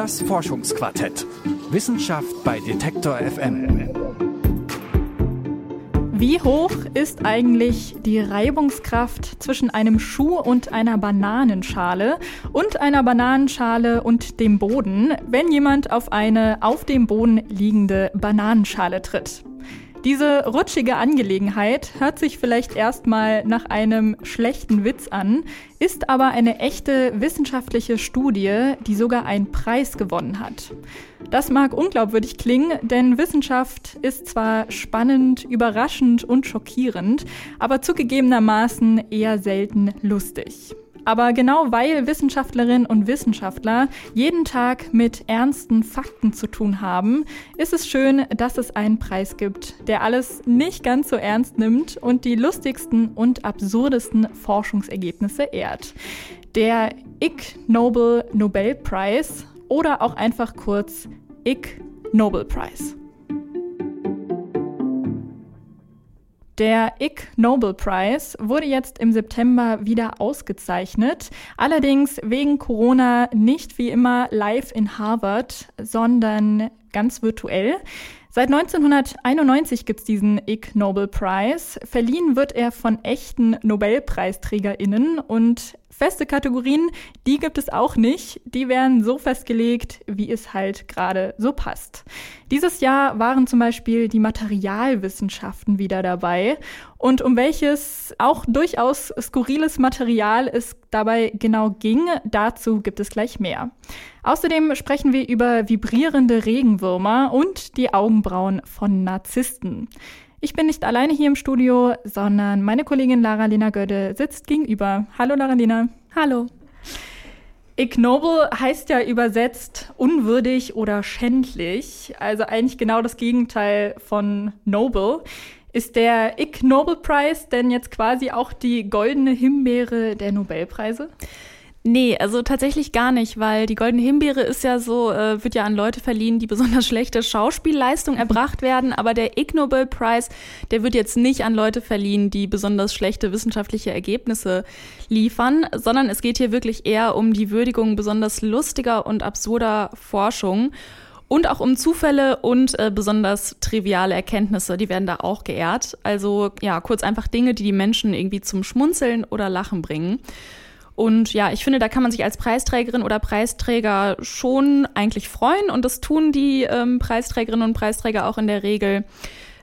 Das Forschungsquartett. Wissenschaft bei Detektor FM. Wie hoch ist eigentlich die Reibungskraft zwischen einem Schuh und einer Bananenschale und einer Bananenschale und dem Boden, wenn jemand auf eine auf dem Boden liegende Bananenschale tritt? Diese rutschige Angelegenheit hört sich vielleicht erstmal nach einem schlechten Witz an, ist aber eine echte wissenschaftliche Studie, die sogar einen Preis gewonnen hat. Das mag unglaubwürdig klingen, denn Wissenschaft ist zwar spannend, überraschend und schockierend, aber zugegebenermaßen eher selten lustig. Aber genau weil Wissenschaftlerinnen und Wissenschaftler jeden Tag mit ernsten Fakten zu tun haben, ist es schön, dass es einen Preis gibt, der alles nicht ganz so ernst nimmt und die lustigsten und absurdesten Forschungsergebnisse ehrt. Der Ig Nobel Nobelpreis oder auch einfach kurz Ig Nobel Prize. Der Ig Nobel Prize wurde jetzt im September wieder ausgezeichnet, allerdings wegen Corona nicht wie immer live in Harvard, sondern ganz virtuell. Seit 1991 gibt es diesen Ig Nobel Prize. Verliehen wird er von echten Nobelpreisträgerinnen und Feste Kategorien, die gibt es auch nicht. Die werden so festgelegt, wie es halt gerade so passt. Dieses Jahr waren zum Beispiel die Materialwissenschaften wieder dabei. Und um welches auch durchaus skurriles Material es dabei genau ging, dazu gibt es gleich mehr. Außerdem sprechen wir über vibrierende Regenwürmer und die Augenbrauen von Narzissten. Ich bin nicht alleine hier im Studio, sondern meine Kollegin Lara Lena Gödde sitzt gegenüber. Hallo Lara Lena. Hallo. Ignoble heißt ja übersetzt unwürdig oder schändlich, also eigentlich genau das Gegenteil von noble. Ist der Ig Nobel Prize denn jetzt quasi auch die goldene Himbeere der Nobelpreise? Nee, also tatsächlich gar nicht, weil die Goldene Himbeere ist ja so, äh, wird ja an Leute verliehen, die besonders schlechte Schauspielleistung erbracht werden, aber der Ig Nobel Prize, der wird jetzt nicht an Leute verliehen, die besonders schlechte wissenschaftliche Ergebnisse liefern, sondern es geht hier wirklich eher um die Würdigung besonders lustiger und absurder Forschung. Und auch um Zufälle und äh, besonders triviale Erkenntnisse, die werden da auch geehrt. Also ja, kurz einfach Dinge, die die Menschen irgendwie zum Schmunzeln oder Lachen bringen. Und ja, ich finde, da kann man sich als Preisträgerin oder Preisträger schon eigentlich freuen. Und das tun die ähm, Preisträgerinnen und Preisträger auch in der Regel.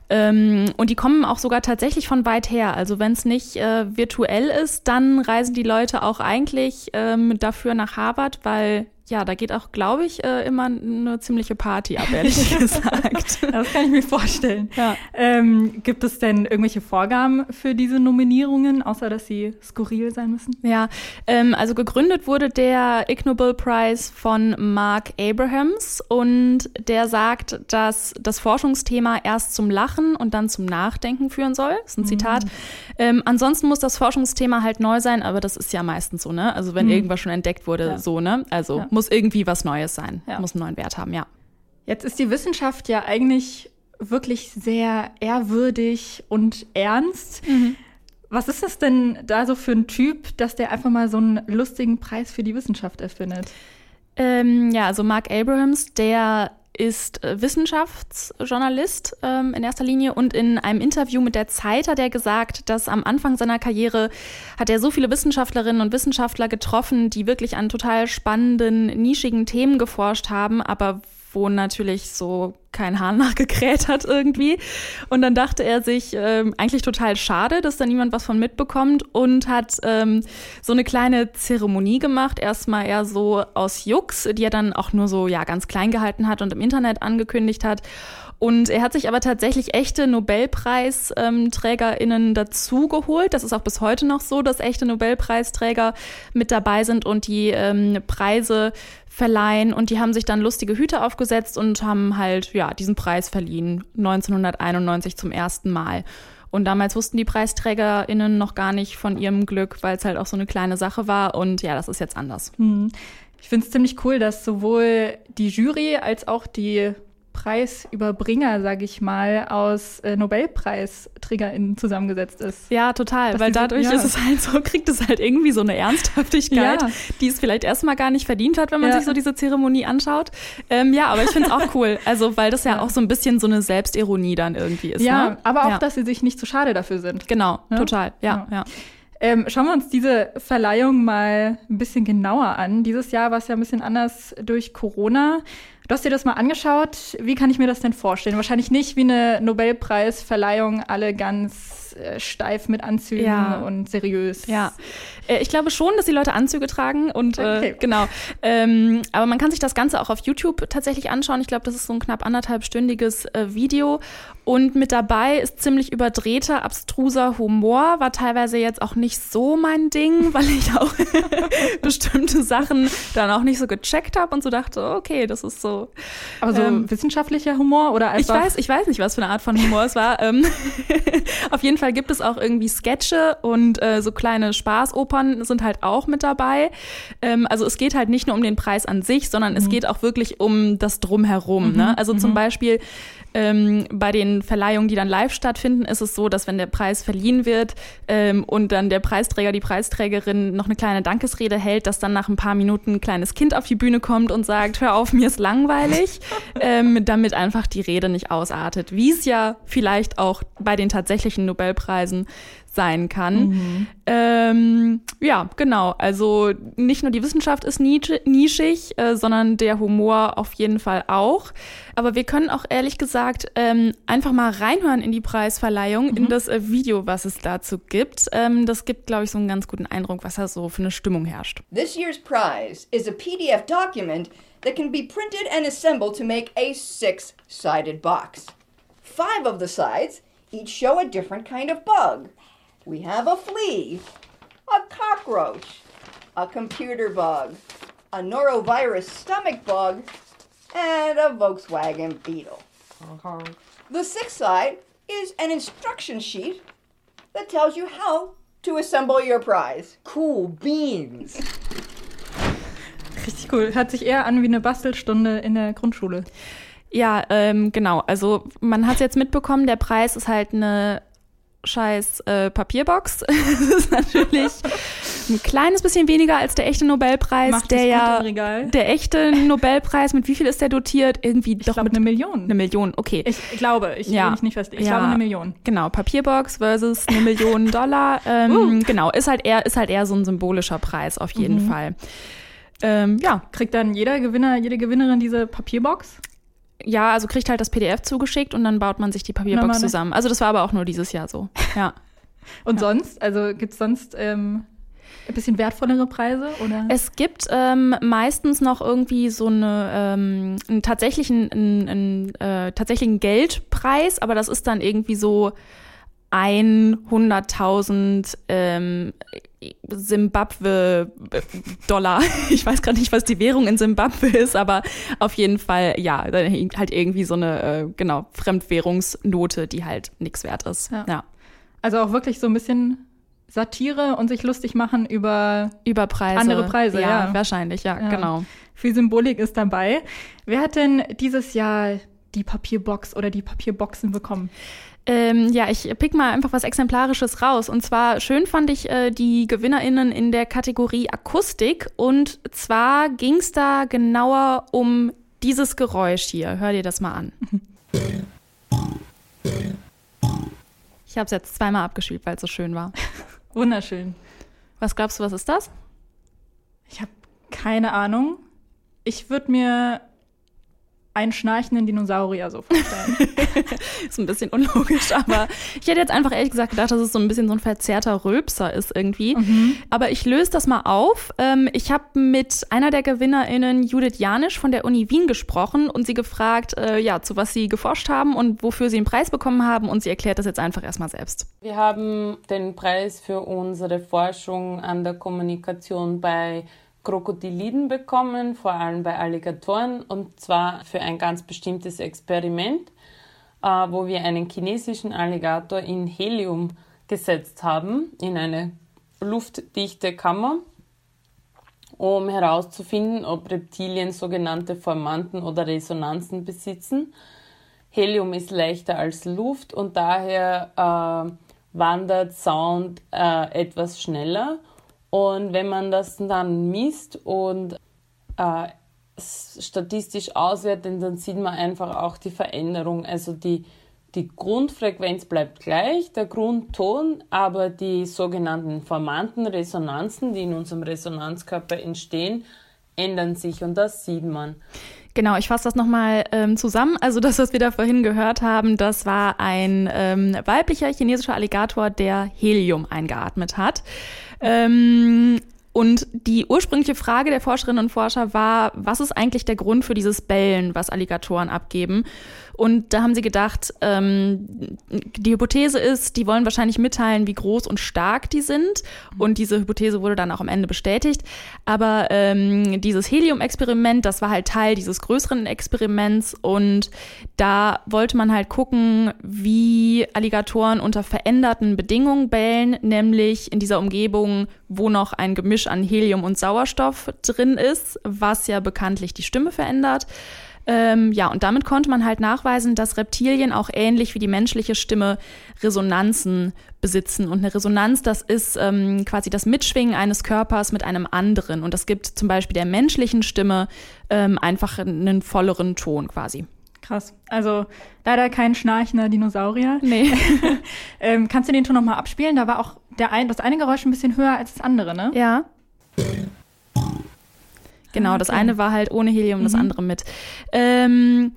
Ähm, und die kommen auch sogar tatsächlich von weit her. Also wenn es nicht äh, virtuell ist, dann reisen die Leute auch eigentlich ähm, dafür nach Harvard, weil ja, da geht auch, glaube ich, äh, immer eine ziemliche Party ab, ehrlich gesagt. das kann ich mir vorstellen. Ja. Ähm, gibt es denn irgendwelche Vorgaben für diese Nominierungen, außer dass sie skurril sein müssen? Ja, ähm, also gegründet wurde der Ig Nobel Prize von Mark Abrahams und der sagt, dass das Forschungsthema erst zum Lachen und dann zum Nachdenken führen soll. Das ist ein mhm. Zitat. Ähm, ansonsten muss das Forschungsthema halt neu sein, aber das ist ja meistens so, ne? Also wenn mhm. irgendwas schon entdeckt wurde, ja. so, ne? Also ja muss irgendwie was Neues sein, ja. muss einen neuen Wert haben, ja. Jetzt ist die Wissenschaft ja eigentlich wirklich sehr ehrwürdig und ernst. Mhm. Was ist das denn da so für ein Typ, dass der einfach mal so einen lustigen Preis für die Wissenschaft erfindet? Ähm, ja, also Mark Abrahams, der ist äh, Wissenschaftsjournalist ähm, in erster Linie und in einem Interview mit der Zeit hat er gesagt, dass am Anfang seiner Karriere hat er so viele Wissenschaftlerinnen und Wissenschaftler getroffen, die wirklich an total spannenden, nischigen Themen geforscht haben, aber wo natürlich so kein Hahn nachgekräht hat irgendwie. Und dann dachte er sich, ähm, eigentlich total schade, dass da niemand was von mitbekommt und hat ähm, so eine kleine Zeremonie gemacht. Erstmal eher so aus Jux, die er dann auch nur so ja ganz klein gehalten hat und im Internet angekündigt hat. Und er hat sich aber tatsächlich echte Nobelpreisträgerinnen dazu geholt. Das ist auch bis heute noch so, dass echte Nobelpreisträger mit dabei sind und die ähm, Preise verleihen. Und die haben sich dann lustige Hüte aufgesetzt und haben halt ja diesen Preis verliehen 1991 zum ersten Mal. Und damals wussten die PreisträgerInnen noch gar nicht von ihrem Glück, weil es halt auch so eine kleine Sache war. Und ja, das ist jetzt anders. Hm. Ich finde es ziemlich cool, dass sowohl die Jury als auch die Preisüberbringer, sage ich mal, aus äh, Nobelpreisträgerinnen PreisträgerInnen zusammengesetzt ist. Ja, total, weil dadurch so, ja. ist es halt so, kriegt es halt irgendwie so eine Ernsthaftigkeit, ja. die es vielleicht erstmal gar nicht verdient hat, wenn man ja. sich so diese Zeremonie anschaut. Ähm, ja, aber ich finde es auch cool, also weil das ja, auch so ein bisschen so eine Selbstironie dann irgendwie ist. Ja, ne? aber auch, dass sie sich nicht zu schade dafür sind. Genau, total, ja, ja. Ähm, schauen wir uns diese Verleihung mal ein bisschen genauer an. Dieses Jahr war es ja ein bisschen anders durch Corona. Du hast dir das mal angeschaut. Wie kann ich mir das denn vorstellen? Wahrscheinlich nicht wie eine Nobelpreisverleihung, alle ganz äh, steif mit Anzügen ja. und seriös. Ja, ich glaube schon, dass die Leute Anzüge tragen und äh, okay. genau. Ähm, aber man kann sich das Ganze auch auf YouTube tatsächlich anschauen. Ich glaube, das ist so ein knapp anderthalbstündiges äh, Video. Und mit dabei ist ziemlich überdrehter, abstruser Humor. War teilweise jetzt auch nicht so mein Ding, weil ich auch bestimmte Sachen dann auch nicht so gecheckt habe und so dachte, okay, das ist so. Aber so ähm, wissenschaftlicher Humor oder einfach? Ich weiß, ich weiß nicht, was für eine Art von Humor es war. Ähm, auf jeden Fall Fall gibt es auch irgendwie Sketche und äh, so kleine Spaßopern sind halt auch mit dabei. Ähm, also es geht halt nicht nur um den Preis an sich, sondern mhm. es geht auch wirklich um das Drumherum. Mhm. Ne? Also mhm. zum Beispiel ähm, bei den Verleihungen, die dann live stattfinden, ist es so, dass wenn der Preis verliehen wird ähm, und dann der Preisträger, die Preisträgerin noch eine kleine Dankesrede hält, dass dann nach ein paar Minuten ein kleines Kind auf die Bühne kommt und sagt, hör auf, mir ist langweilig, ähm, damit einfach die Rede nicht ausartet. Wie es ja vielleicht auch bei den tatsächlichen Nobelpreisen sein kann. Mhm. Ähm, ja, genau. Also nicht nur die Wissenschaft ist nischig, äh, sondern der Humor auf jeden Fall auch. Aber wir können auch ehrlich gesagt ähm, einfach mal reinhören in die Preisverleihung, mhm. in das äh, Video, was es dazu gibt. Ähm, das gibt, glaube ich, so einen ganz guten Eindruck, was da so für eine Stimmung herrscht. This year's prize is a PDF document that can be printed and assembled to make a six-sided box. Five of the sides each show a different kind of bug. We have a flea, a cockroach, a computer bug, a norovirus stomach bug, and a Volkswagen Beetle. Uh-huh. The sixth side is an instruction sheet that tells you how to assemble your prize. Cool beans. Richtig cool. Hört sich eher an wie eine Bastelstunde in der Grundschule. Ja, ähm, genau. Also man hat es jetzt mitbekommen, der Preis ist halt eine scheiß äh, Papierbox. das ist natürlich ein kleines bisschen weniger als der echte Nobelpreis. Macht der ja der echte Nobelpreis, mit wie viel ist der dotiert? Irgendwie ich doch mit eine Million. Eine Million, okay. Ich glaube, ich ja. mich nicht fest. Ich ja. glaube eine Million. Genau, Papierbox versus eine Million Dollar. Ähm, uh. Genau, ist halt eher ist halt eher so ein symbolischer Preis auf jeden mhm. Fall. Ähm, ja, kriegt dann jeder Gewinner, jede Gewinnerin diese Papierbox? Ja, also kriegt halt das PDF zugeschickt und dann baut man sich die Papierbox zusammen. Also das war aber auch nur dieses Jahr so. Ja. und ja. sonst? Also gibt es sonst ähm, ein bisschen wertvollere Preise? Oder? Es gibt ähm, meistens noch irgendwie so eine, ähm, einen tatsächlichen, einen, einen, äh, tatsächlichen Geldpreis, aber das ist dann irgendwie so 100.000 ähm, Simbabwe-Dollar. Ich weiß gerade nicht, was die Währung in Simbabwe ist, aber auf jeden Fall, ja, halt irgendwie so eine, äh, genau, Fremdwährungsnote, die halt nichts wert ist. Ja. ja. Also auch wirklich so ein bisschen Satire und sich lustig machen über, über Preise. andere Preise. Ja, ja. wahrscheinlich, ja, ja, genau. Viel Symbolik ist dabei. Wer hat denn dieses Jahr die Papierbox oder die Papierboxen bekommen? Ähm, ja, ich pick mal einfach was Exemplarisches raus. Und zwar schön fand ich äh, die GewinnerInnen in der Kategorie Akustik. Und zwar ging es da genauer um dieses Geräusch hier. Hör dir das mal an. Ich habe es jetzt zweimal abgespielt, weil es so schön war. Wunderschön. Was glaubst du, was ist das? Ich habe keine Ahnung. Ich würde mir einen schnarchenden Dinosaurier so vorstellen. ist ein bisschen unlogisch, aber ich hätte jetzt einfach ehrlich gesagt gedacht, dass es so ein bisschen so ein verzerrter Rülpser ist irgendwie. Mhm. Aber ich löse das mal auf. Ähm, ich habe mit einer der GewinnerInnen, Judith Janisch von der Uni Wien gesprochen und sie gefragt, äh, ja, zu was sie geforscht haben und wofür sie einen Preis bekommen haben und sie erklärt das jetzt einfach erstmal selbst. Wir haben den Preis für unsere Forschung an der Kommunikation bei Krokodiliden bekommen, vor allem bei Alligatoren, und zwar für ein ganz bestimmtes Experiment, äh, wo wir einen chinesischen Alligator in Helium gesetzt haben, in eine luftdichte Kammer, um herauszufinden, ob Reptilien sogenannte Formanten oder Resonanzen besitzen. Helium ist leichter als Luft und daher äh, wandert Sound äh, etwas schneller. Und wenn man das dann misst und äh, statistisch auswertet, dann sieht man einfach auch die Veränderung. Also die, die Grundfrequenz bleibt gleich, der Grundton, aber die sogenannten formanten Resonanzen, die in unserem Resonanzkörper entstehen, ändern sich und das sieht man. Genau, ich fasse das nochmal ähm, zusammen. Also das, was wir da vorhin gehört haben, das war ein ähm, weiblicher chinesischer Alligator, der Helium eingeatmet hat. Ähm, und die ursprüngliche Frage der Forscherinnen und Forscher war, was ist eigentlich der Grund für dieses Bellen, was Alligatoren abgeben? Und da haben sie gedacht, ähm, die Hypothese ist, die wollen wahrscheinlich mitteilen, wie groß und stark die sind. Und diese Hypothese wurde dann auch am Ende bestätigt. Aber ähm, dieses Helium-Experiment, das war halt Teil dieses größeren Experiments. Und da wollte man halt gucken, wie Alligatoren unter veränderten Bedingungen bellen, nämlich in dieser Umgebung, wo noch ein Gemisch an Helium und Sauerstoff drin ist, was ja bekanntlich die Stimme verändert. Ähm, ja, und damit konnte man halt nachweisen, dass Reptilien auch ähnlich wie die menschliche Stimme Resonanzen besitzen. Und eine Resonanz, das ist ähm, quasi das Mitschwingen eines Körpers mit einem anderen. Und das gibt zum Beispiel der menschlichen Stimme ähm, einfach einen volleren Ton quasi. Krass. Also leider kein schnarchender Dinosaurier. Nee. ähm, kannst du den Ton nochmal abspielen? Da war auch der ein, das eine Geräusch ein bisschen höher als das andere, ne? Ja. Genau, okay. das eine war halt ohne Helium, mhm. das andere mit. Ähm,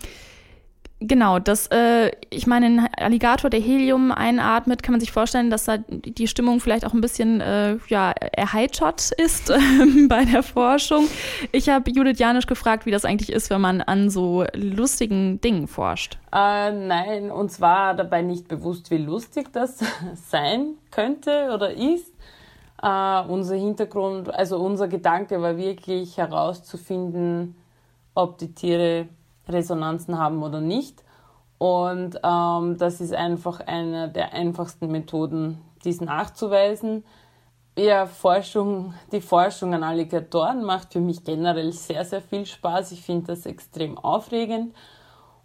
genau, das, äh, ich meine, ein Alligator, der Helium einatmet, kann man sich vorstellen, dass da die Stimmung vielleicht auch ein bisschen äh, ja, erheitert ist äh, bei der Forschung. Ich habe Judith Janisch gefragt, wie das eigentlich ist, wenn man an so lustigen Dingen forscht. Äh, nein, uns war dabei nicht bewusst, wie lustig das sein könnte oder ist. Uh, unser Hintergrund, also unser Gedanke war wirklich herauszufinden, ob die Tiere Resonanzen haben oder nicht. Und ähm, das ist einfach eine der einfachsten Methoden, dies nachzuweisen. Ja, Forschung, die Forschung an Alligatoren macht für mich generell sehr, sehr viel Spaß. Ich finde das extrem aufregend.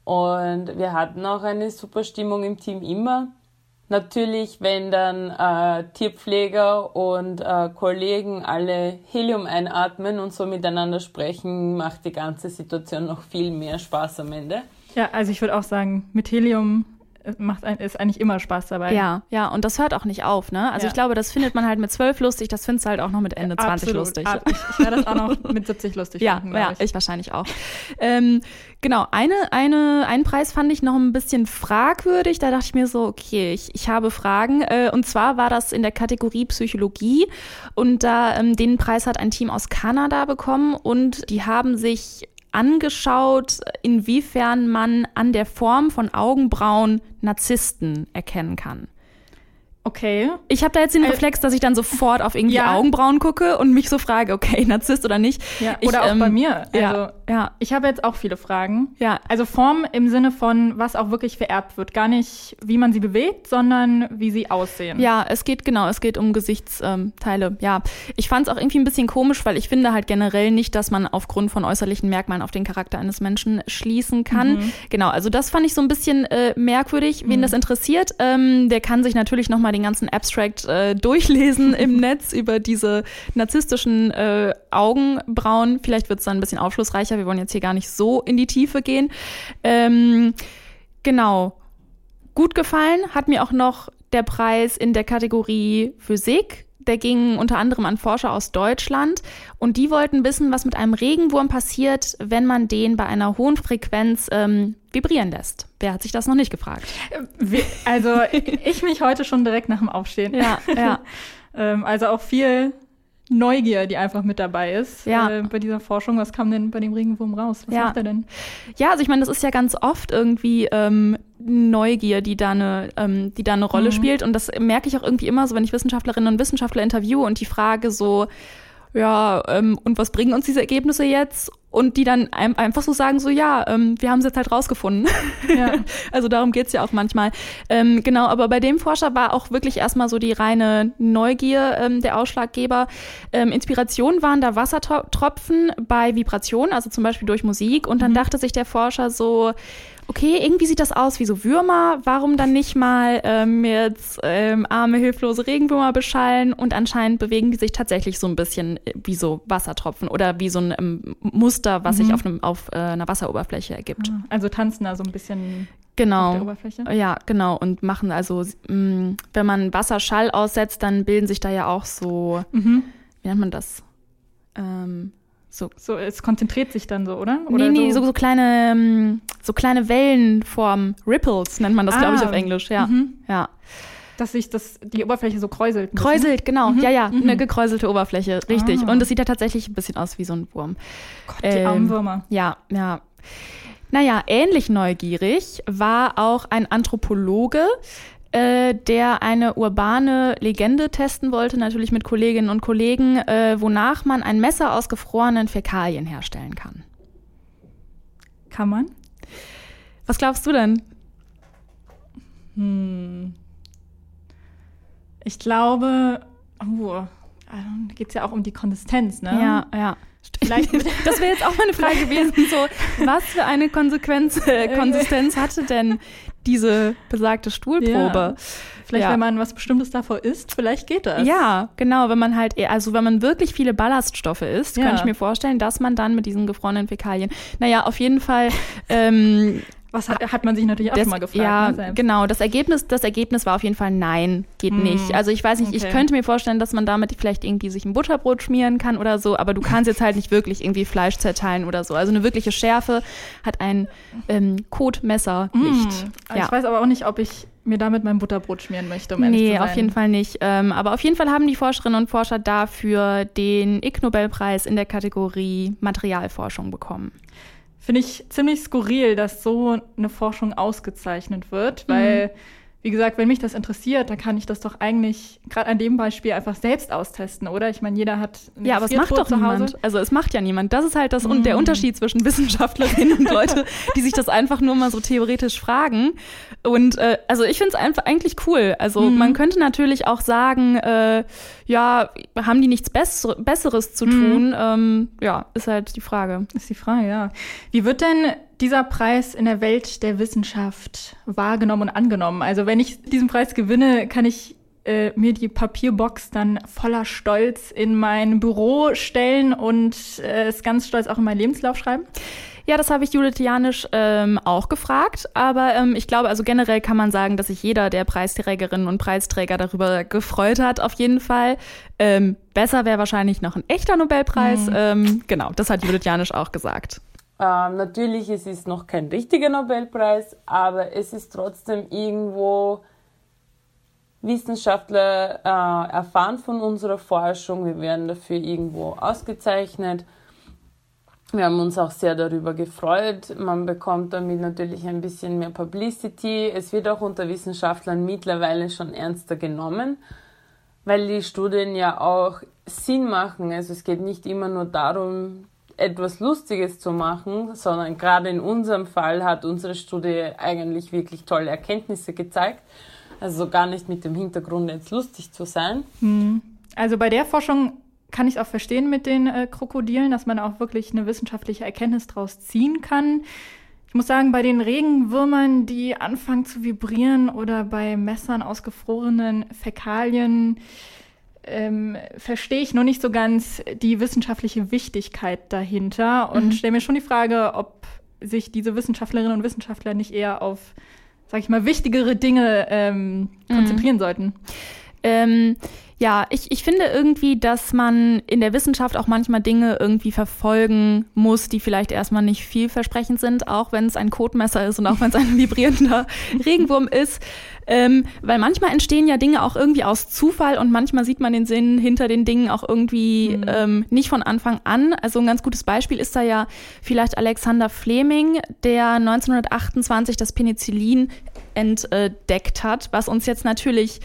Und wir hatten auch eine super Stimmung im Team immer. Natürlich, wenn dann äh, Tierpfleger und äh, Kollegen alle Helium einatmen und so miteinander sprechen, macht die ganze Situation noch viel mehr Spaß am Ende. Ja, also ich würde auch sagen, mit Helium macht ein, ist eigentlich immer Spaß dabei. Ja, ja, und das hört auch nicht auf, ne? Also ja. ich glaube, das findet man halt mit 12 lustig, das findest du halt auch noch mit Ende 20 Absolut. lustig. Ich, ich werde das auch noch mit 70 lustig ja, finden, ja, ich. ich. wahrscheinlich auch. ähm, genau, eine, eine, einen Preis fand ich noch ein bisschen fragwürdig. Da dachte ich mir so, okay, ich, ich habe Fragen. Äh, und zwar war das in der Kategorie Psychologie. Und da ähm, den Preis hat ein Team aus Kanada bekommen und die haben sich angeschaut, inwiefern man an der Form von Augenbrauen Narzissten erkennen kann. Okay. Ich habe da jetzt den also, Reflex, dass ich dann sofort auf irgendwie ja. Augenbrauen gucke und mich so frage, okay, Narzisst oder nicht. Ja, ich, oder auch ähm, bei mir. Also, ja, ja. Ich habe jetzt auch viele Fragen. Ja. Also Form im Sinne von, was auch wirklich vererbt wird. Gar nicht, wie man sie bewegt, sondern wie sie aussehen. Ja, es geht genau, es geht um Gesichtsteile. Ähm, ja. Ich fand es auch irgendwie ein bisschen komisch, weil ich finde halt generell nicht, dass man aufgrund von äußerlichen Merkmalen auf den Charakter eines Menschen schließen kann. Mhm. Genau, also das fand ich so ein bisschen äh, merkwürdig. Wen mhm. das interessiert, ähm, der kann sich natürlich nochmal den ganzen Abstract äh, durchlesen im Netz über diese narzisstischen äh, Augenbrauen. Vielleicht wird es dann ein bisschen aufschlussreicher. Wir wollen jetzt hier gar nicht so in die Tiefe gehen. Ähm, genau. Gut gefallen hat mir auch noch der Preis in der Kategorie Physik der ging unter anderem an Forscher aus Deutschland und die wollten wissen, was mit einem Regenwurm passiert, wenn man den bei einer hohen Frequenz ähm, vibrieren lässt. Wer hat sich das noch nicht gefragt? Also ich mich heute schon direkt nach dem Aufstehen. Ja, ja. Ähm, also auch viel Neugier, die einfach mit dabei ist ja. äh, bei dieser Forschung. Was kam denn bei dem Regenwurm raus? Was ja. macht er denn? Ja, also ich meine, das ist ja ganz oft irgendwie ähm, Neugier, die da eine, ähm, die da eine Rolle mhm. spielt. Und das merke ich auch irgendwie immer so, wenn ich Wissenschaftlerinnen und Wissenschaftler interviewe und die Frage so, ja, ähm, und was bringen uns diese Ergebnisse jetzt? Und die dann ein, einfach so sagen, so ja, ähm, wir haben es jetzt halt rausgefunden. Ja. also darum geht's ja auch manchmal. Ähm, genau, aber bei dem Forscher war auch wirklich erstmal so die reine Neugier ähm, der Ausschlaggeber. Ähm, Inspiration waren da Wassertropfen bei Vibration, also zum Beispiel durch Musik. Und dann mhm. dachte sich der Forscher so, okay, irgendwie sieht das aus wie so Würmer, warum dann nicht mal ähm, jetzt ähm, arme, hilflose Regenwürmer beschallen? Und anscheinend bewegen die sich tatsächlich so ein bisschen äh, wie so Wassertropfen oder wie so ein ähm, Muster, was Mhm. sich auf, einem, auf äh, einer Wasseroberfläche ergibt. Also tanzen da so ein bisschen Genau. auf der Oberfläche. Ja, genau. Und machen also, mh, wenn man Wasserschall aussetzt, dann bilden sich da ja auch so, Mhm. wie nennt man das? Ähm, so. So, es konzentriert sich dann so, oder? oder nee, nee, so, so kleine, ähm, so kleine Wellenformen, Ripples nennt man das, glaube ich, Ah, auf Englisch, ja. Mhm. Ja. Dass sich das, die Oberfläche so kräuselt. Kräuselt, genau. Mhm, Ja, ja, mhm. eine gekräuselte Oberfläche, richtig. Ah. Und es sieht ja tatsächlich ein bisschen aus wie so ein Wurm. Gott, die Ähm, armen Würmer. Ja, ja. Naja, ähnlich neugierig war auch ein Anthropologe, äh, der eine urbane Legende testen wollte, natürlich mit Kolleginnen und Kollegen, äh, wonach man ein Messer aus gefrorenen Fäkalien herstellen kann. Kann man? Was glaubst du denn? Hm. Ich glaube, oh, da geht es ja auch um die Konsistenz, ne? Ja, ja. Vielleicht, Das wäre jetzt auch meine Frage gewesen, so, was für eine Konsequenz, äh, Konsistenz hatte denn diese besagte Stuhlprobe? vielleicht Ja. wenn man was Bestimmtes davor isst, vielleicht geht das. Ja, genau, wenn man halt, eher- also wenn man wirklich viele Ballaststoffe isst, Ja. könnte ich mir vorstellen, dass man dann mit diesen gefrorenen Fäkalien, naja, auf jeden Fall, ähm, Was hat, hat man sich natürlich auch das, schon mal gefragt. ja, ne, genau, das Ergebnis, das Ergebnis war auf jeden Fall nein, geht Hm, nicht. Also ich weiß nicht, ich okay. könnte mir vorstellen, dass man damit vielleicht irgendwie sich ein Butterbrot schmieren kann oder so, aber du kannst jetzt halt nicht wirklich irgendwie Fleisch zerteilen oder so. Also eine wirkliche Schärfe hat ein ähm, Kotmesser nicht. Hm. Ich weiß aber auch nicht, ob ich mir damit mein Butterbrot schmieren möchte, um ehrlich Nee, zu sein. auf jeden Fall nicht. Ähm, aber auf jeden Fall haben die Forscherinnen und Forscher dafür den Ig Nobelpreis in der Kategorie Materialforschung bekommen. Finde ich ziemlich skurril, dass so eine Forschung ausgezeichnet Mhm. wird, weil, wie gesagt, wenn mich das interessiert, dann kann ich das doch eigentlich gerade an dem Beispiel einfach selbst austesten, oder? Ich meine, jeder hat Ja, aber es macht doch niemand. Also es macht ja niemand. Das ist halt das und der Unterschied zwischen Wissenschaftlerinnen und Leute, die sich das einfach nur mal so theoretisch fragen. Und äh, also ich finde es einfach eigentlich cool. Also man könnte natürlich auch sagen, äh, ja, haben die nichts Besser Besseres zu tun? Ähm, ja, ist halt die Frage. Ist die Frage, ja. Wie wird denn dieser Preis in der Welt der Wissenschaft wahrgenommen und angenommen? Also wenn ich diesen Preis gewinne, kann ich äh, mir die Papierbox dann voller Stolz in mein Büro stellen und äh, es ganz stolz auch in meinen Lebenslauf schreiben? Ja, das habe ich Judith Janisch ähm, auch gefragt. Aber ähm, ich glaube, also generell kann man sagen, dass sich jeder der Preisträgerinnen und Preisträger darüber gefreut hat, auf jeden Fall. Ähm, besser wäre wahrscheinlich noch ein echter Nobelpreis. Ähm, genau, das hat Judith Janisch auch gesagt. Ähm, natürlich, es ist noch kein richtiger Nobelpreis, aber es ist trotzdem irgendwo, Wissenschaftler äh, erfahren von unserer Forschung, wir werden dafür irgendwo ausgezeichnet. Wir haben uns auch sehr darüber gefreut. Man bekommt damit natürlich ein bisschen mehr Publicity. Es wird auch unter Wissenschaftlern mittlerweile schon ernster genommen, weil die Studien ja auch Sinn machen. Also es geht nicht immer nur darum, etwas Lustiges zu machen, sondern gerade in unserem Fall hat unsere Studie eigentlich wirklich tolle Erkenntnisse gezeigt. Also gar nicht mit dem Hintergrund jetzt lustig zu sein. Also bei der Forschung kann ich es auch verstehen mit den äh, Krokodilen, dass man auch wirklich eine wissenschaftliche Erkenntnis daraus ziehen kann. Ich muss sagen, bei den Regenwürmern, die anfangen zu vibrieren oder bei Messern aus gefrorenen Fäkalien, ähm, verstehe ich noch nicht so ganz die wissenschaftliche Wichtigkeit dahinter und stelle mir schon die Frage, ob sich diese Wissenschaftlerinnen und Wissenschaftler nicht eher auf, sag ich mal, wichtigere Dinge ähm, konzentrieren sollten. Ähm, ja, ich, ich finde irgendwie, dass man in der Wissenschaft auch manchmal Dinge irgendwie verfolgen muss, die vielleicht erstmal nicht vielversprechend sind, auch wenn es ein Kotmesser ist und auch wenn es ein vibrierender Regenwurm ist. Ähm, weil manchmal entstehen ja Dinge auch irgendwie aus Zufall und manchmal sieht man den Sinn hinter den Dingen auch irgendwie ähm, nicht von Anfang an. Also ein ganz gutes Beispiel ist da ja vielleicht Alexander Fleming, der 1928 das Penicillin entdeckt hat, was uns jetzt natürlich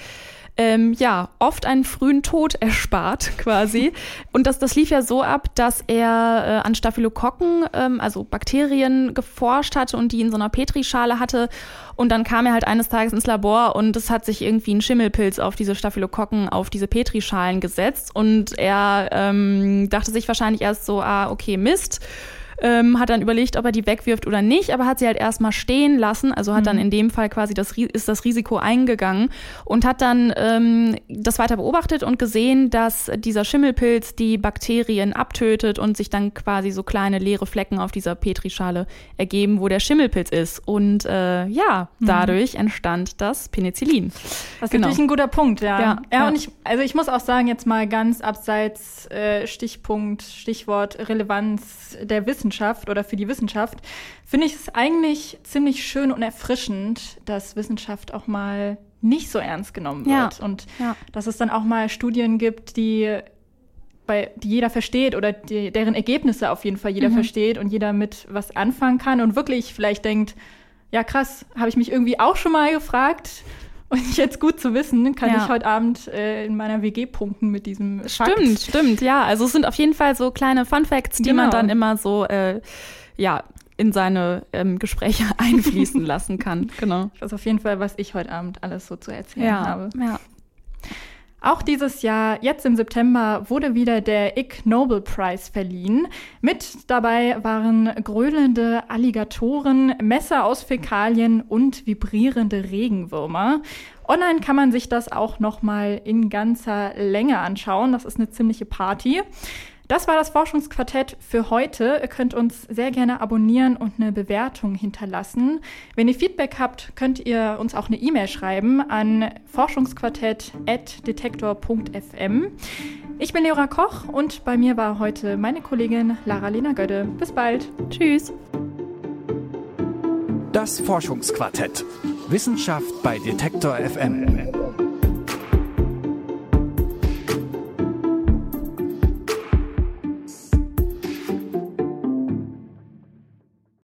ähm, ja, oft einen frühen Tod erspart, quasi. Und das, das lief ja so ab, dass er äh, an Staphylokokken, ähm, also Bakterien, geforscht hatte und die in so einer Petrischale hatte. Und dann kam er halt eines Tages ins Labor und es hat sich irgendwie ein Schimmelpilz auf diese Staphylokokken, auf diese Petrischalen gesetzt. Und er ähm, dachte sich wahrscheinlich erst so, ah, okay, Mist ähm, hat dann überlegt, ob er die wegwirft oder nicht, aber hat sie halt erstmal stehen lassen, also hat mhm. dann in dem Fall quasi das, ist das Risiko eingegangen und hat dann ähm, das weiter beobachtet und gesehen, dass dieser Schimmelpilz die Bakterien abtötet und sich dann quasi so kleine leere Flecken auf dieser Petrischale ergeben, wo der Schimmelpilz ist. Und äh, ja, mhm. dadurch mhm. entstand das Penicillin. Das ist genau. natürlich ein guter Punkt, ja. Ja, ja, und ich, also ich muss auch sagen, jetzt mal ganz abseits äh, Stichpunkt, Stichwort Relevanz der Wissenschaft oder für die Wissenschaft, finde ich es eigentlich ziemlich schön und erfrischend, dass Wissenschaft auch mal nicht so ernst genommen wird. Ja. Und ja. dass es dann auch mal Studien gibt, die bei, die jeder versteht oder die, deren Ergebnisse auf jeden Fall jeder mhm. versteht und jeder mit was anfangen kann und wirklich vielleicht denkt, ja krass, habe ich mich irgendwie auch schon mal gefragt. Und jetzt gut zu wissen, kann ja. ich heute Abend äh, in meiner WG punkten mit diesem Fakt. Stimmt, stimmt, ja. Also es sind auf jeden Fall so kleine Fun Facts, die genau. man dann immer so, äh, ja, in seine ähm, Gespräche einfließen lassen kann. Genau. Das ist auf jeden Fall, was ich heute Abend alles so zu erzählen ja, habe. Ja. Auch dieses Jahr, jetzt im September, wurde wieder der Ig Nobel Prize verliehen. Mit dabei waren grölende Alligatoren, Messer aus Fäkalien und vibrierende Regenwürmer. Online kann man sich das auch noch mal in ganzer Länge anschauen. Das ist eine ziemliche Party. Das war das Forschungsquartett für heute. Ihr könnt uns sehr gerne abonnieren und eine Bewertung hinterlassen. Wenn ihr Feedback habt, könnt ihr uns auch eine E-Mail schreiben an forschungsquartett.detektor.fm. Ich bin Leora Koch und bei mir war heute meine Kollegin Lara-Lena Gödde. Bis bald. Tschüss. Das Forschungsquartett. Wissenschaft bei Detektor FM.